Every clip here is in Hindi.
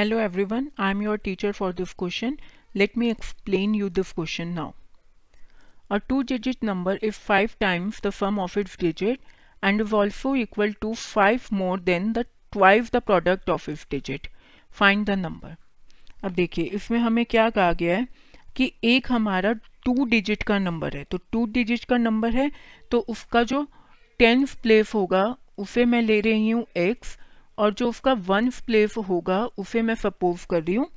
Hello everyone I am your teacher for this question let me explain you this question now a two digit number is five times the sum of its digit and is also equal to five more than the twice the product of if digit find the number अब देखिए, इसमें हमें क्या कहा गया है कि एक हमारा टू डिजिट का नंबर है। तो टू डिजिट का नंबर है तो उसका जो टेंथ प्लेस होगा, उसे मैं ले रही हूँ एक्स और जो उसका वन प्लेस होगा, उसे मैं सपोज़ कर रही हूँ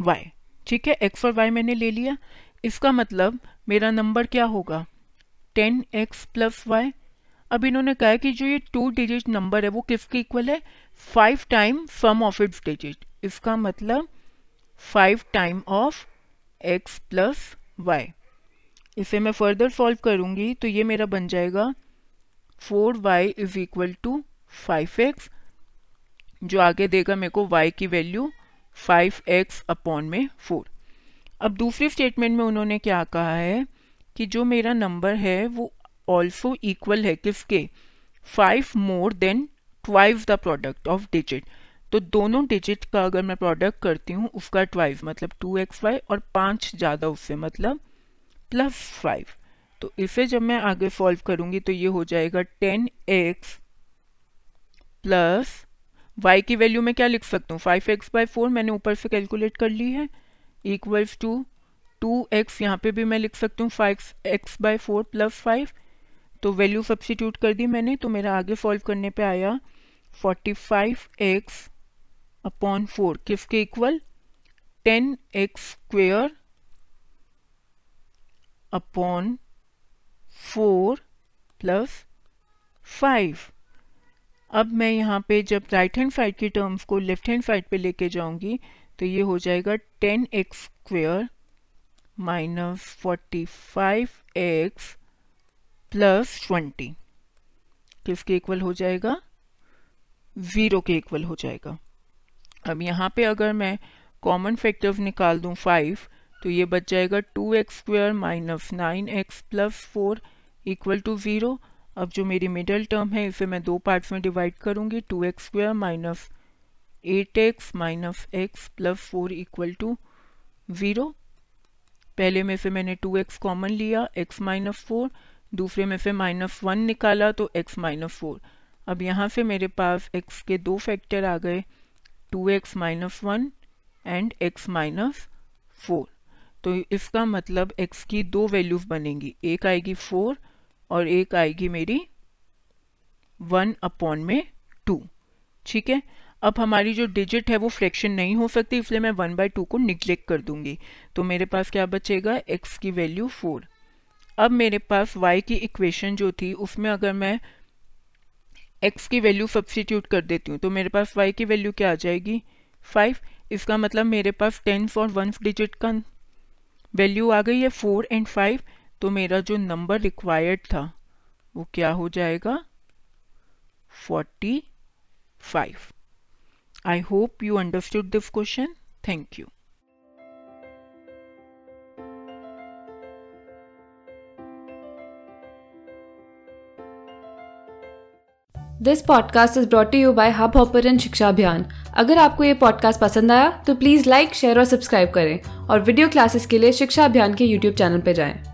वाई ठीक है? एक्स और वाई मैंने ले लिया। इसका मतलब मेरा नंबर क्या होगा? टेन एक्स प्लस वाई अब इन्होंने कहा कि जो ये टू डिजिट नंबर है, वो किसके इक्वल है? Five time sum of its digit इसका मतलब five time of x plus y इसे मैं फर्दर सॉल्व करूँगी तो ये मेरा बन जाएगा four y is equal to five x जो आगे देगा मेरे को y की वैल्यू 5x अपॉन में 4 अब दूसरी स्टेटमेंट में उन्होंने क्या कहा है कि जो मेरा नंबर है, वो ऑल्सो इक्वल है किसके? Five more than twice the product of digit तो दोनों डिजिट का अगर मैं प्रोडक्ट करती हूँ, उसका ट्वाइस मतलब टू एक्स वाई और पाँच ज़्यादा उससे मतलब प्लस फाइव तो इसे जब मैं आगे सॉल्व करूँगी तो ये हो जाएगा टेन एक्स प्लस y की वैल्यू में क्या लिख सकता हूँ? फाइव एक्स बाई फोर मैंने ऊपर से कैलकुलेट कर ली है। इक्वल्स टू टू एक्स यहाँ पे भी मैं लिख सकती हूँ five x by four plus five तो वैल्यू सब्सिट्यूट कर दी मैंने तो मेरा आगे सॉल्व करने पे आया forty five x upon four किसके equal ten x square upon four plus five अब मैं यहाँ पे जब राइट हैंड साइड की टर्म्स को लेफ़्ट हैंड साइड पे लेके जाऊँगी तो ये हो जाएगा ten x square minus forty five x plus twenty. किसके इक्वल हो जाएगा? ज़ीरो के इक्वल हो जाएगा। अब यहाँ पे अगर मैं कॉमन फैक्टर्स निकाल दूँ फाइव तो ये बच जाएगा two x square minus nine x plus four equal to zero अब जो मेरी मिडल टर्म है, इसे मैं दो पार्ट्स में डिवाइड करूँगी two x square minus eight x minus x plus four equal to zero पहले में से मैंने टू एक्स कॉमन लिया एक्स माइनस फोर दूसरे में से माइनस वन निकाला तो एक्स माइनस फोर अब यहाँ से मेरे पास एक्स के दो फैक्टर आ गए two x minus one and x minus four तो इसका मतलब एक्स की दो वैल्यूज़ बनेंगी, एक आएगी फोर और एक आएगी मेरी वन अपॉन में टू। ठीक है? अब हमारी जो डिजिट है वो फ्रैक्शन नहीं हो सकती, इसलिए मैं वन बाई टू को निग्लेक्ट कर दूँगी। तो मेरे पास क्या बचेगा? एक्स की वैल्यू फोर अब मेरे पास वाई की इक्वेशन जो थी, उसमें अगर मैं एक्स की वैल्यू सब्सटीट्यूट कर देती हूँ तो मेरे पास वाई की वैल्यू क्या आ जाएगी? फाइव इसका मतलब मेरे पास टेंस और वन डिजिट का वैल्यू आ गई है फोर एंड फाइव तो मेरा जो नंबर रिक्वायर्ड था, वो क्या हो जाएगा? Forty five I hope you understood this question thank you this podcast is brought you by Hubhopper and Shiksha Abhiyan अगर आपको ये पॉडकास्ट पसंद आया तो प्लीज़ लाइक शेयर और सब्सक्राइब करें और वीडियो क्लासेस के लिए शिक्षा अभियान के यूट्यूब चैनल पर जाएँ।